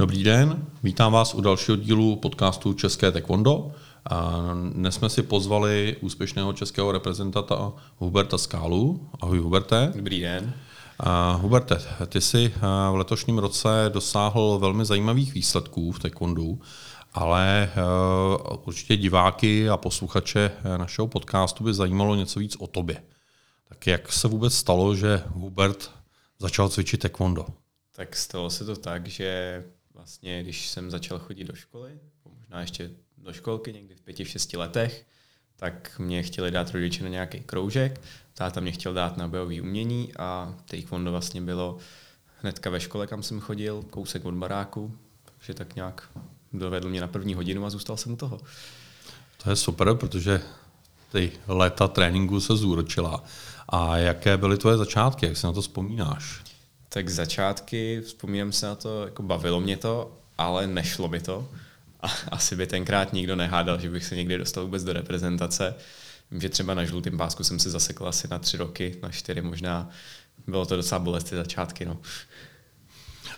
Dobrý den, vítám vás u dalšího dílu podcastu České taekwondo. Dnes jsme si pozvali úspěšného českého reprezentanta Huberta Skálu. Ahoj Huberte. Dobrý den. Uh, Huberte, ty jsi v letošním roce dosáhl velmi zajímavých výsledků v taekwondu, ale uh, určitě diváky a posluchače našeho podcastu by zajímalo něco víc o tobě. Tak jak se vůbec stalo, že Hubert začal cvičit taekwondo? Tak stalo se to tak, že vlastně, když jsem začal chodit do školy, možná ještě do školky někdy v pěti, v šesti letech, tak mě chtěli dát rodiče na nějaký kroužek, táta mě chtěl dát na bojový umění a taekwondo vlastně bylo hnedka ve škole, kam jsem chodil, kousek od baráku, takže tak nějak dovedl mě na první hodinu a zůstal jsem u toho. To je super, protože ty léta tréninku se zúročila. A jaké byly tvoje začátky, jak si na to vzpomínáš? Tak začátky, vzpomínám se na to, jako bavilo mě to, ale nešlo mi to. A asi by tenkrát nikdo nehádal, že bych se někdy dostal vůbec do reprezentace. Vím, že třeba na žlutém pásku jsem se zasekl asi na tři roky, na čtyři možná. Bylo to docela bolestné začátky. No.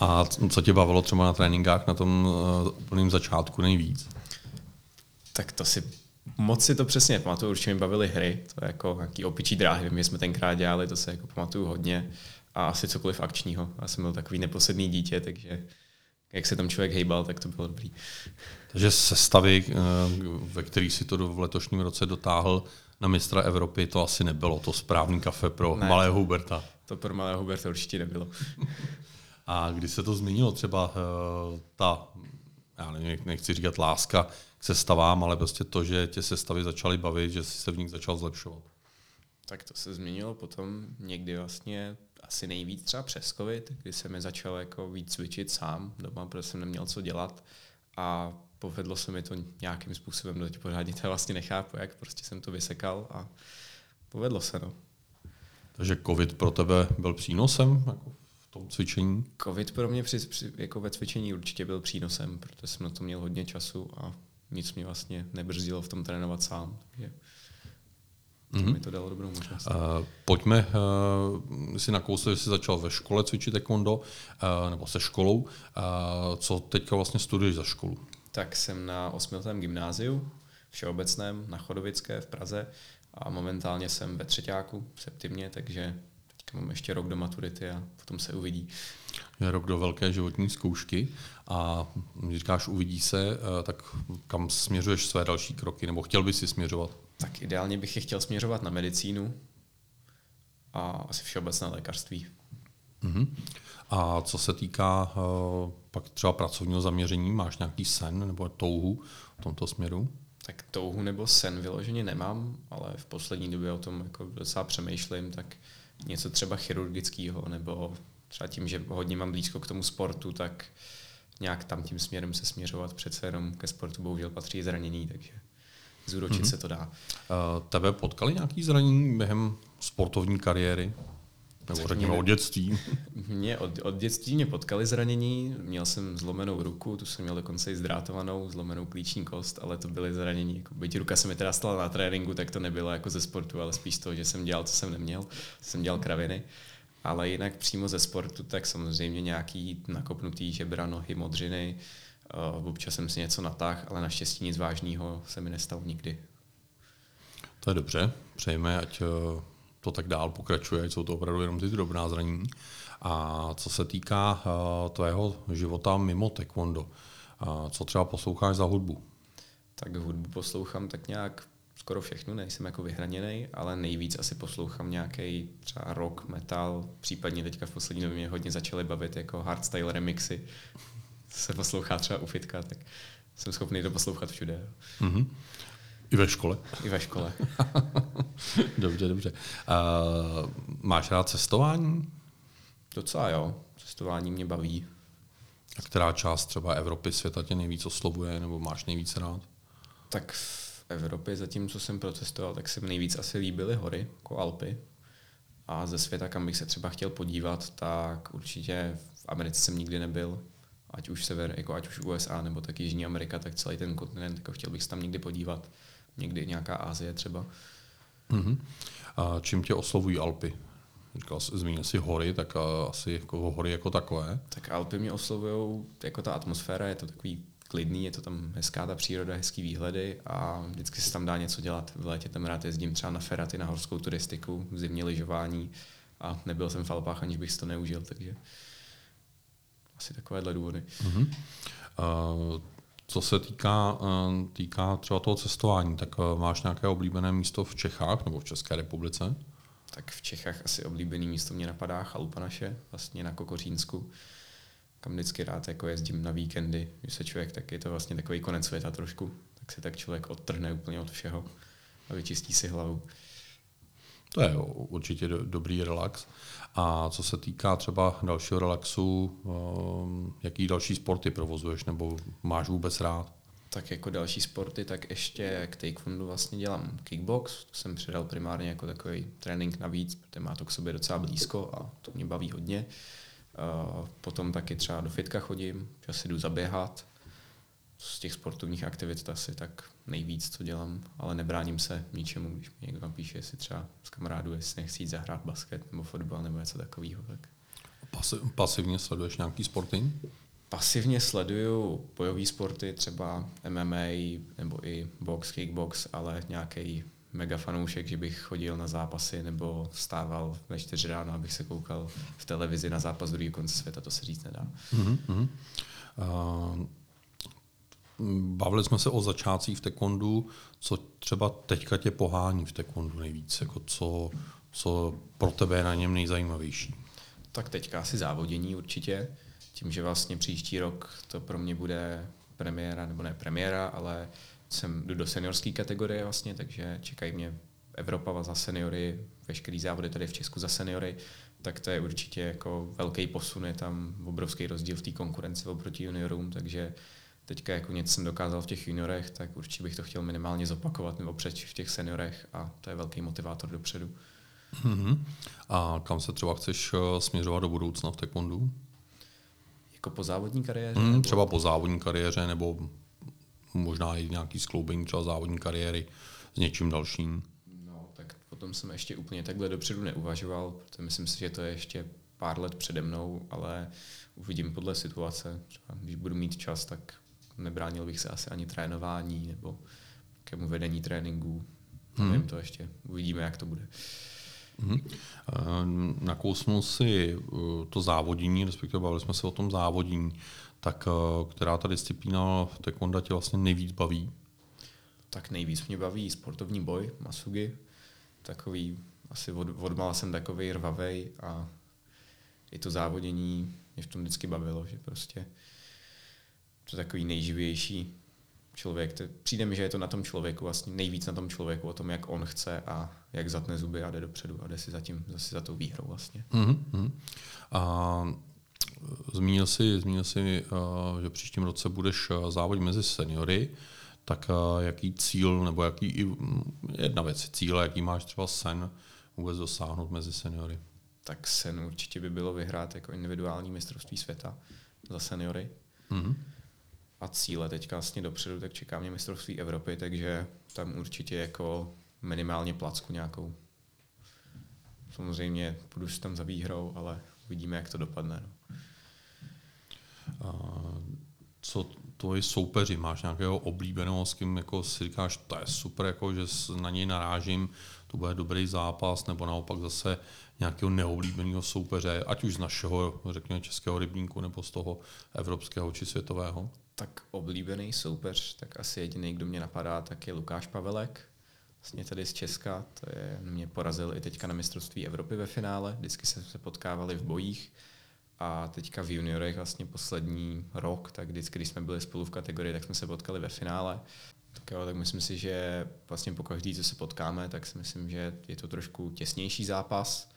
A co tě bavilo třeba na tréninkách na tom uh, úplném začátku nejvíc? Tak to si moc si to přesně pamatuju, určitě mi bavily hry, to je jako nějaký opičí dráhy, vím, že jsme tenkrát dělali, to se jako pamatuju hodně a asi cokoliv akčního. Já jsem byl takový neposedný dítě, takže jak se tam člověk hejbal, tak to bylo dobrý. Takže sestavy, eh, ve kterých si to v letošním roce dotáhl na mistra Evropy, to asi nebylo to správný kafe pro ne, malého Huberta. To pro malého Huberta určitě nebylo. A kdy se to změnilo třeba uh, ta, já nevím, nechci říkat láska k sestavám, ale prostě to, že tě sestavy začaly bavit, že jsi se v nich začal zlepšovat? Tak to se změnilo potom někdy vlastně asi nejvíc třeba přes COVID, kdy jsem mi začal jako víc cvičit sám doma, protože jsem neměl co dělat a povedlo se mi to nějakým způsobem, teď pořádně to vlastně nechápu, jak prostě jsem to vysekal a povedlo se, no. Takže COVID pro tebe byl přínosem jako v tom cvičení? COVID pro mě při, při, jako ve cvičení určitě byl přínosem, protože jsem na to měl hodně času a nic mě vlastně nebrzdilo v tom trénovat sám. Takže mm-hmm. mi to dalo dobrou možnost. Uh, pojďme uh, si nakouslit, že jsi začal ve škole cvičit taekwondo, uh, nebo se školou. Uh, co teďka vlastně studuješ za školu? Tak jsem na osmiletém gymnáziu, všeobecném, na Chodovické v Praze a momentálně jsem ve třetíku v septimě, takže teďka mám ještě rok do maturity a potom se uvidí. Je rok do velké životní zkoušky a když říkáš uvidí se, tak kam směřuješ své další kroky, nebo chtěl bys si směřovat? Tak ideálně bych je chtěl směřovat na medicínu a asi všeobecné lékařství. Mm-hmm. A co se týká uh, pak třeba pracovního zaměření, máš nějaký sen nebo touhu v tomto směru? Tak touhu nebo sen vyloženě nemám, ale v poslední době o tom jako docela přemýšlím, tak něco třeba chirurgického, nebo třeba tím, že hodně mám blízko k tomu sportu, tak nějak tam tím směrem se směřovat. Přece jenom ke sportu bohužel patří zranění, takže zúročit mm-hmm. se to dá. Uh, tebe potkali nějaký zranění během sportovní kariéry? Nebo řekněme od dětství? Mě od, od dětství mě potkali zranění, měl jsem zlomenou ruku, tu jsem měl dokonce i zdrátovanou, zlomenou klíční kost, ale to byly zranění. Jako, byť ruka se mi teda stala na tréninku, tak to nebylo jako ze sportu, ale spíš to, že jsem dělal, co jsem neměl, jsem dělal kraviny. Ale jinak přímo ze sportu, tak samozřejmě nějaký nakopnutý žebra, nohy, modřiny, Uh, občas jsem si něco natáhl, ale naštěstí nic vážného se mi nestalo nikdy. To je dobře, přejeme, ať uh, to tak dál pokračuje, ať jsou to opravdu jenom ty drobná zranění. A co se týká uh, tvého života mimo taekwondo, uh, co třeba posloucháš za hudbu? Tak hudbu poslouchám tak nějak skoro všechno, nejsem jako vyhraněný, ale nejvíc asi poslouchám nějaký třeba rock, metal, případně teďka v poslední době mě hodně začaly bavit jako hardstyle remixy, se poslouchá třeba u fitka, tak jsem schopný to poslouchat všude. Mm-hmm. I ve škole? I ve škole. dobře, dobře. Uh, máš rád cestování? Docela jo. Cestování mě baví. A která část třeba Evropy, světa tě nejvíc oslovuje, nebo máš nejvíc rád? Tak v Evropě, zatím, co jsem procestoval, tak se mi nejvíc asi líbily hory, jako Alpy. A ze světa, kam bych se třeba chtěl podívat, tak určitě v Americe jsem nikdy nebyl ať už sever, jako ať už USA nebo tak Jižní Amerika, tak celý ten kontinent, jako chtěl bych se tam někdy podívat. Někdy nějaká Asie třeba. Mm-hmm. A čím tě oslovují Alpy? říkal, zmínil si hory, tak asi jako hory jako takové. Tak Alpy mě oslovují, jako ta atmosféra, je to takový klidný, je to tam hezká ta příroda, hezký výhledy a vždycky se tam dá něco dělat. V létě tam rád jezdím třeba na feraty, na horskou turistiku, v zimě lyžování a nebyl jsem v Alpách, aniž bych si to neužil, takže asi takovéhle důvody. Uh-huh. Uh, co se týká, uh, týká třeba toho cestování, tak uh, máš nějaké oblíbené místo v Čechách nebo v České republice? Tak v Čechách asi oblíbený místo mě napadá Chalupa naše, vlastně na Kokořínsku kam vždycky rád jako jezdím na víkendy, když se člověk, tak je to vlastně takový konec světa trošku, tak se tak člověk odtrhne úplně od všeho a vyčistí si hlavu. To je určitě do, dobrý relax. A co se týká třeba dalšího relaxu, um, jaký další sporty provozuješ nebo máš vůbec rád? Tak jako další sporty, tak ještě k taekwondu vlastně dělám kickbox. To jsem přidal primárně jako takový trénink navíc, protože má to k sobě docela blízko a to mě baví hodně. Potom taky třeba do fitka chodím, že si jdu zaběhat. Z těch sportovních aktivit to asi tak nejvíc, co dělám, ale nebráním se ničemu, když mi někdo napíše, jestli třeba z kamarádu, jestli nechci jít zahrát basket nebo fotbal nebo něco takového. Tak. pasivně sleduješ nějaký sporty? Pasivně sleduju bojové sporty, třeba MMA nebo i box, kickbox, ale nějaký mega fanoušek, že bych chodil na zápasy nebo vstával ve čtyři ráno, abych se koukal v televizi na zápas druhý konce světa, to se říct nedá. Mm-hmm. Uh, bavili jsme se o začátcích v tekondu, co třeba teďka tě pohání v tekondu nejvíc, jako co, co pro tebe je na něm nejzajímavější? Tak teďka asi závodění určitě, tím, že vlastně příští rok to pro mě bude premiéra, nebo ne premiéra, ale jsem jdu do seniorské kategorie vlastně, takže čekají mě Evropa za seniory, veškerý závody tady v Česku za seniory, tak to je určitě jako velký posun, je tam obrovský rozdíl v té konkurenci oproti juniorům, takže teďka jako něco jsem dokázal v těch juniorech, tak určitě bych to chtěl minimálně zopakovat nebo přeč v těch seniorech a to je velký motivátor dopředu. Mm-hmm. A kam se třeba chceš eh, směřovat do budoucna v taekwondu? Jako po závodní kariéře? Mm, třeba po závodní kariéře nebo možná i nějaký skloubení třeba závodní kariéry s něčím dalším. No, tak potom jsem ještě úplně takhle dopředu neuvažoval, protože myslím si, že to je ještě pár let přede mnou, ale uvidím podle situace. Třeba když budu mít čas, tak nebránil bych se asi ani trénování nebo kému vedení tréninku. Hmm. Nevím to ještě. Uvidíme, jak to bude. Hmm. Nakousnul si uh, to závodění, respektive bavili jsme se o tom závodění tak eh, která ta disciplína v taekwondo tě vlastně nejvíc baví? Tak nejvíc mě baví sportovní boj, masugi. Takový, asi od, odmala jsem takový rvavej a i to závodění mě v tom vždycky bavilo, že prostě to je takový nejživější člověk. To, přijde mi, že je to na tom člověku, vlastně nejvíc na tom člověku, o tom, jak on chce a jak zatne zuby a jde dopředu a jde si zatím, zase za tou výhrou vlastně. Mm-hmm. A Zmínil jsi, zmínil jsi, eh, že příštím roce budeš eh, závodit mezi seniory, tak jaký cíl, nebo jaký, jedna věc, cíle, jaký máš třeba sen vůbec dosáhnout mezi seniory? Tak sen určitě by bylo vyhrát jako individuální mistrovství světa za seniory. Mm-hmm. A cíle teďka vlastně dopředu, tak čeká mě mistrovství Evropy, takže tam určitě jako minimálně placku nějakou. Samozřejmě půjdu si tam za výhrou, ale uvidíme, jak to dopadne. No co tvoji soupeři, máš nějakého oblíbeného, s kým jako si říkáš, to je super, jako, že na něj narážím, to bude dobrý zápas, nebo naopak zase nějakého neoblíbeného soupeře, ať už z našeho, řekněme, českého rybníku, nebo z toho evropského či světového? Tak oblíbený soupeř, tak asi jediný, kdo mě napadá, tak je Lukáš Pavelek, vlastně tady z Česka, to je, mě porazil i teďka na mistrovství Evropy ve finále, vždycky se, se potkávali v bojích, a teďka v juniorech vlastně poslední rok, tak vždycky, když jsme byli spolu v kategorii, tak jsme se potkali ve finále. Tak jo, tak myslím si, že vlastně po každý, co se potkáme, tak si myslím, že je to trošku těsnější zápas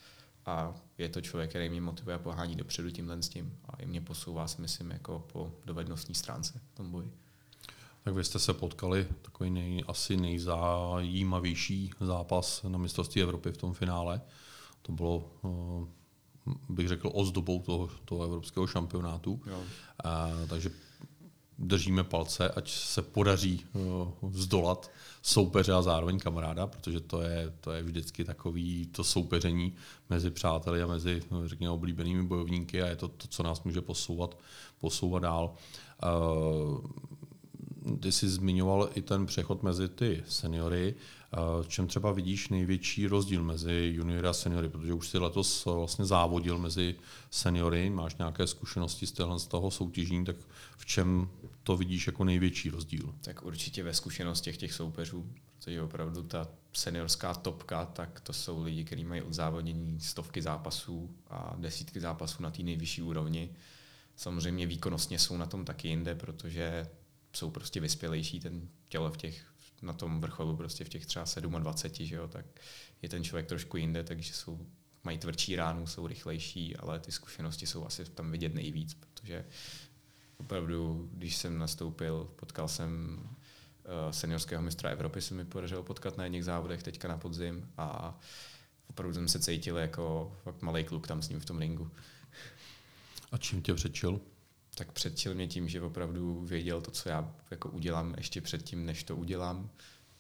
a je to člověk, který mě motivuje a pohání dopředu tímhle s tím a i mě posouvá, si myslím, jako po dovednostní stránce v tom boji. Tak vy jste se potkali, takový nej, asi nejzajímavější zápas na mistrovství Evropy v tom finále. To bylo uh, bych řekl, ozdobou toho, toho evropského šampionátu. Jo. A, takže držíme palce, ať se podaří uh, zdolat soupeře a zároveň kamaráda, protože to je, to je vždycky takový to soupeření mezi přáteli a mezi, řekněme, oblíbenými bojovníky a je to to, co nás může posouvat, posouvat dál. Ty jsi zmiňoval i ten přechod mezi ty seniory. V čem třeba vidíš největší rozdíl mezi juniory a seniory? Protože už si letos vlastně závodil mezi seniory, máš nějaké zkušenosti z, téhle, z toho soutěžení, tak v čem to vidíš jako největší rozdíl? Tak určitě ve zkušenostech těch soupeřů, protože opravdu ta seniorská topka, tak to jsou lidi, kteří mají od závodění stovky zápasů a desítky zápasů na té nejvyšší úrovni. Samozřejmě výkonnostně jsou na tom taky jinde, protože jsou prostě vyspělejší, ten tělo v těch, na tom vrcholu prostě v těch třeba 27, že jo, tak je ten člověk trošku jinde, takže jsou, mají tvrdší ránu, jsou rychlejší, ale ty zkušenosti jsou asi tam vidět nejvíc, protože opravdu, když jsem nastoupil, potkal jsem uh, seniorského mistra Evropy, se mi podařilo potkat na jedných závodech teďka na podzim a opravdu jsem se cítil jako fakt malý kluk tam s ním v tom ringu. A čím tě přečil? Tak předčil mě tím, že opravdu věděl to, co já jako udělám ještě předtím, než to udělám.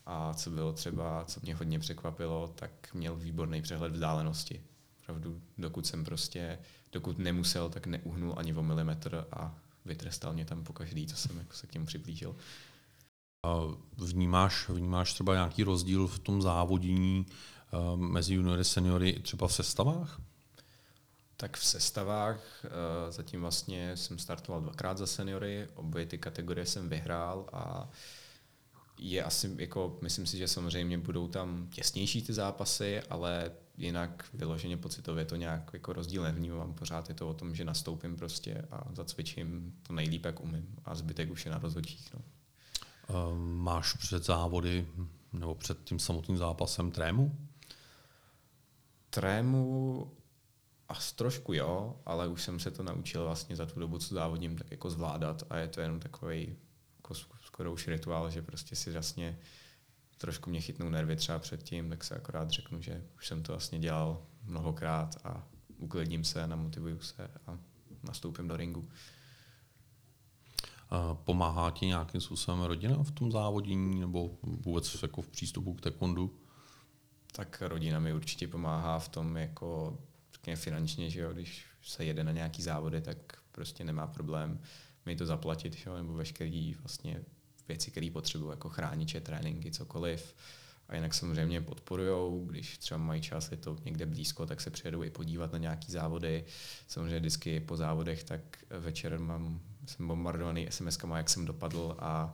A co bylo třeba, co mě hodně překvapilo, tak měl výborný přehled vzdálenosti. Opravdu, dokud jsem prostě, dokud nemusel, tak neuhnul ani o milimetr a vytrestal mě tam po každý, co jsem jako se k němu přiblížil. A vnímáš, vnímáš třeba nějaký rozdíl v tom závodění uh, mezi juniory a seniory třeba v sestavách? Tak v sestavách uh, zatím vlastně jsem startoval dvakrát za seniory, obě ty kategorie jsem vyhrál a je asi, jako, myslím si, že samozřejmě budou tam těsnější ty zápasy, ale jinak vyloženě pocitově to nějak jako rozdíl nevnímám. Pořád je to o tom, že nastoupím prostě a zacvičím to nejlíp, jak umím a zbytek už je na rozhodčích. No. Uh, máš před závody nebo před tím samotným zápasem trému? Trému a trošku jo, ale už jsem se to naučil vlastně za tu dobu, co závodím, tak jako zvládat a je to jenom takový jako skoro už rituál, že prostě si vlastně trošku mě chytnou nervy třeba předtím, tak se akorát řeknu, že už jsem to vlastně dělal mnohokrát a uklidním se, namotivuju se a nastoupím do ringu. Pomáhá ti nějakým způsobem rodina v tom závodění nebo vůbec jako v přístupu k taekwondu? Tak rodina mi určitě pomáhá v tom jako řekněme finančně, že jo, když se jede na nějaký závody, tak prostě nemá problém mi to zaplatit, že jo, nebo veškerý vlastně věci, které potřebují, jako chrániče, tréninky, cokoliv. A jinak samozřejmě podporujou, když třeba mají čas, je to někde blízko, tak se přijedou i podívat na nějaký závody. Samozřejmě vždycky po závodech, tak večer mám, jsem bombardovaný SMS-kama, jak jsem dopadl a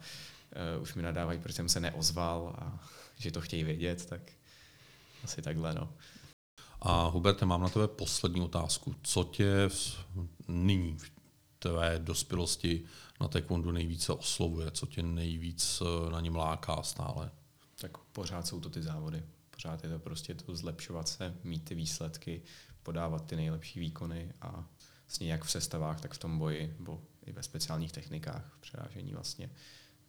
uh, už mi nadávají, proč jsem se neozval a že to chtějí vědět, tak asi takhle, no. A Huberte, mám na tebe poslední otázku. Co tě nyní v tvé dospělosti na taekwondu nejvíce oslovuje? Co tě nejvíc eh, na něm láká stále? Tak pořád jsou to ty závody. Pořád je to prostě to zlepšovat se, mít ty výsledky, podávat ty nejlepší výkony a vlastně jak v sestavách, tak v tom boji, nebo i ve speciálních technikách, přerážení vlastně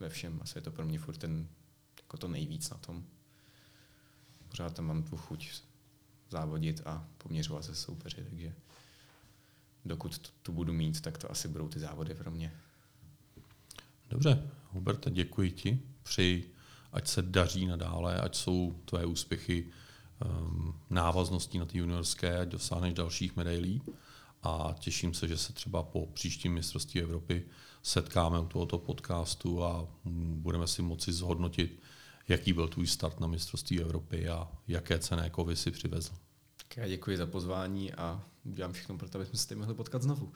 ve všem. Asi je to pro mě furt ten, jako to nejvíc na tom. Pořád tam mám tu chuť závodit a poměřovat se soupeři, takže dokud tu budu mít, tak to asi budou ty závody pro mě. Dobře, Huberte, děkuji ti. Přeji, ať se daří nadále, ať jsou tvé úspěchy um, návazností na ty juniorské, ať dosáhneš dalších medailí a těším se, že se třeba po příštím mistrovství Evropy setkáme u tohoto podcastu a budeme si moci zhodnotit, jaký byl tvůj start na mistrovství Evropy a jaké cené kovy si přivezl. Já děkuji za pozvání a udělám všechno pro to, abychom se tady mohli potkat znovu.